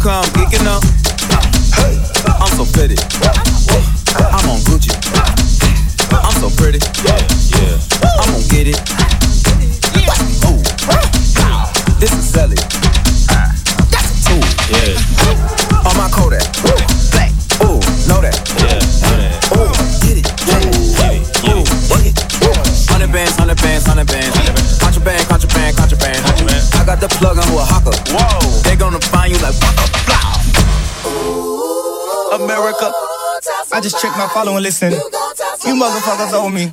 come geeking up. I'm so fitted. Follow and listen. You motherfuckers owe me.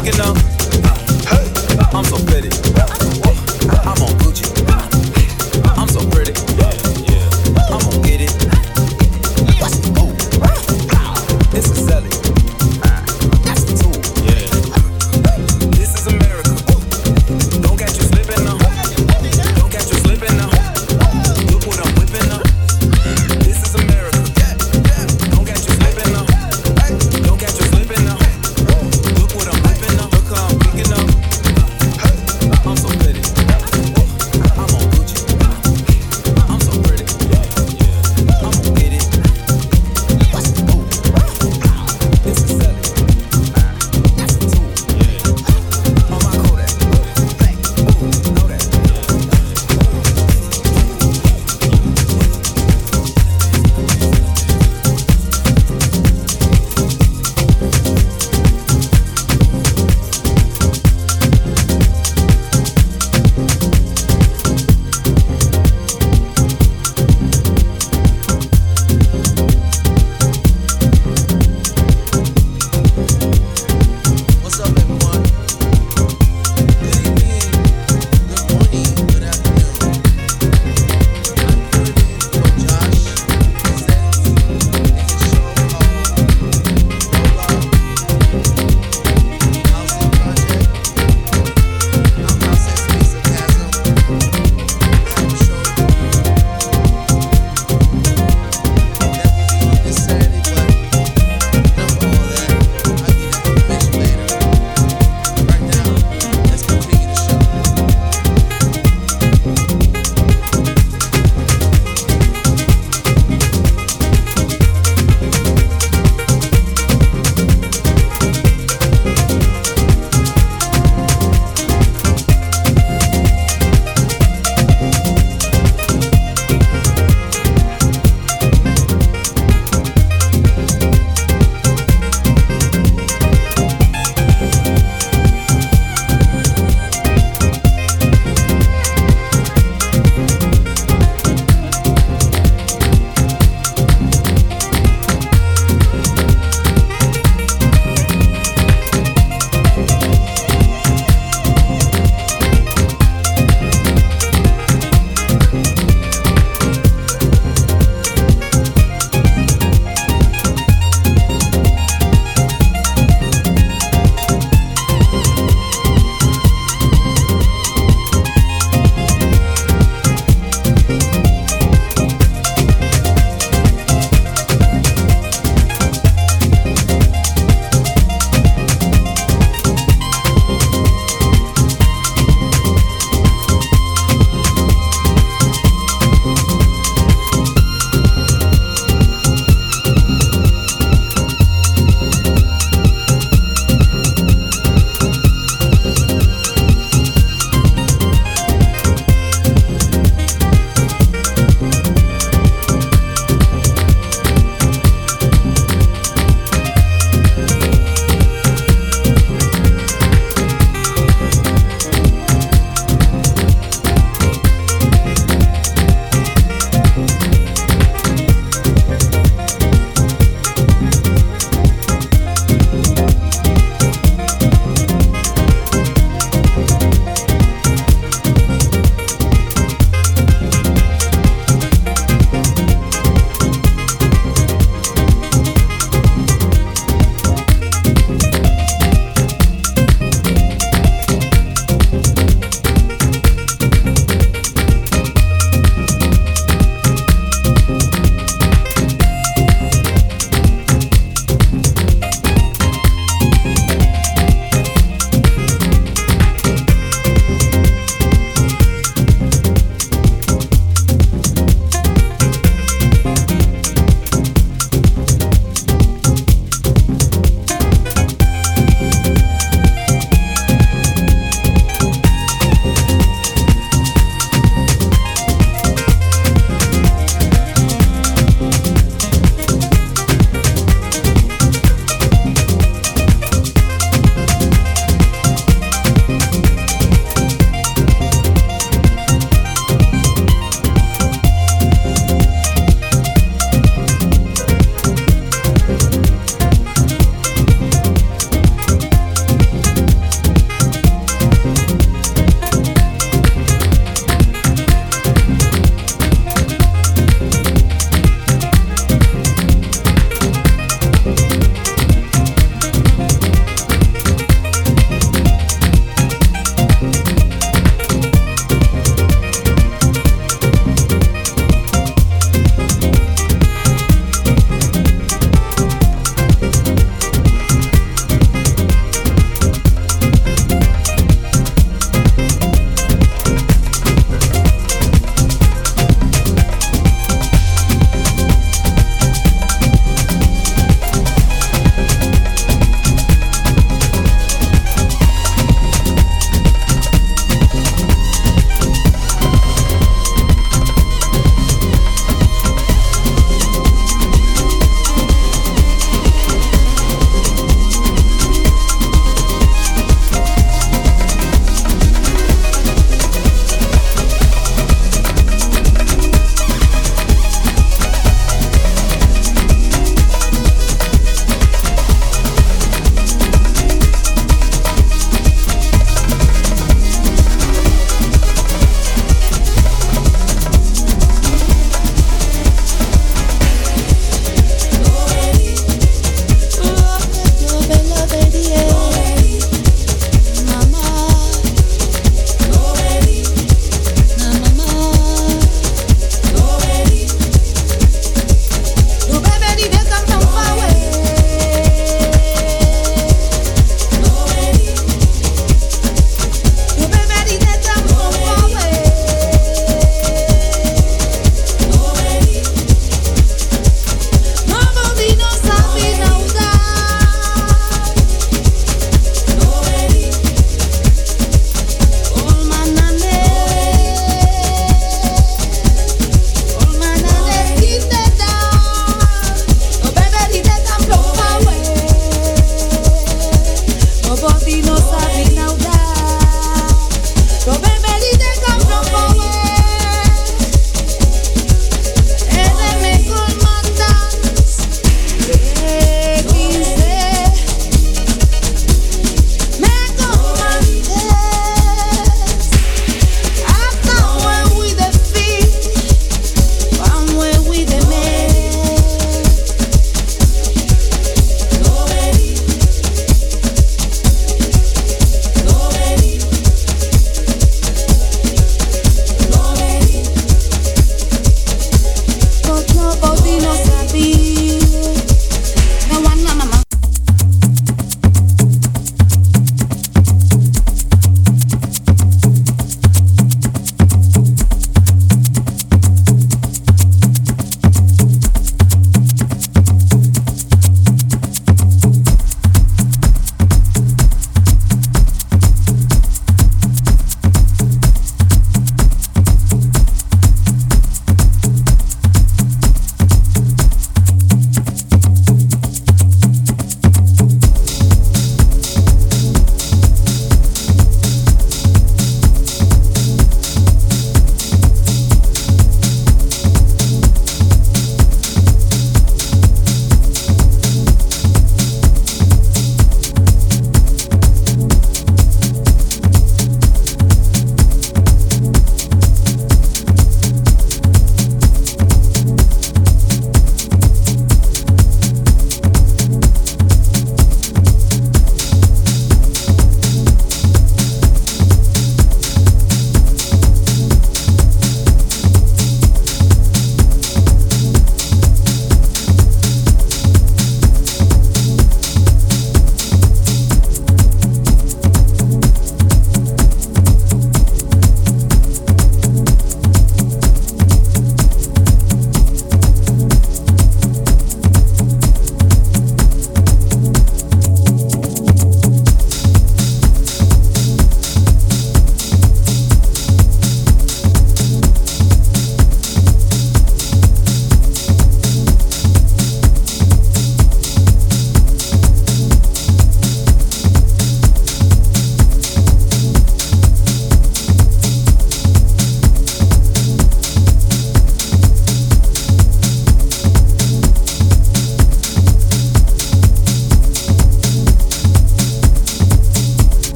speaking up.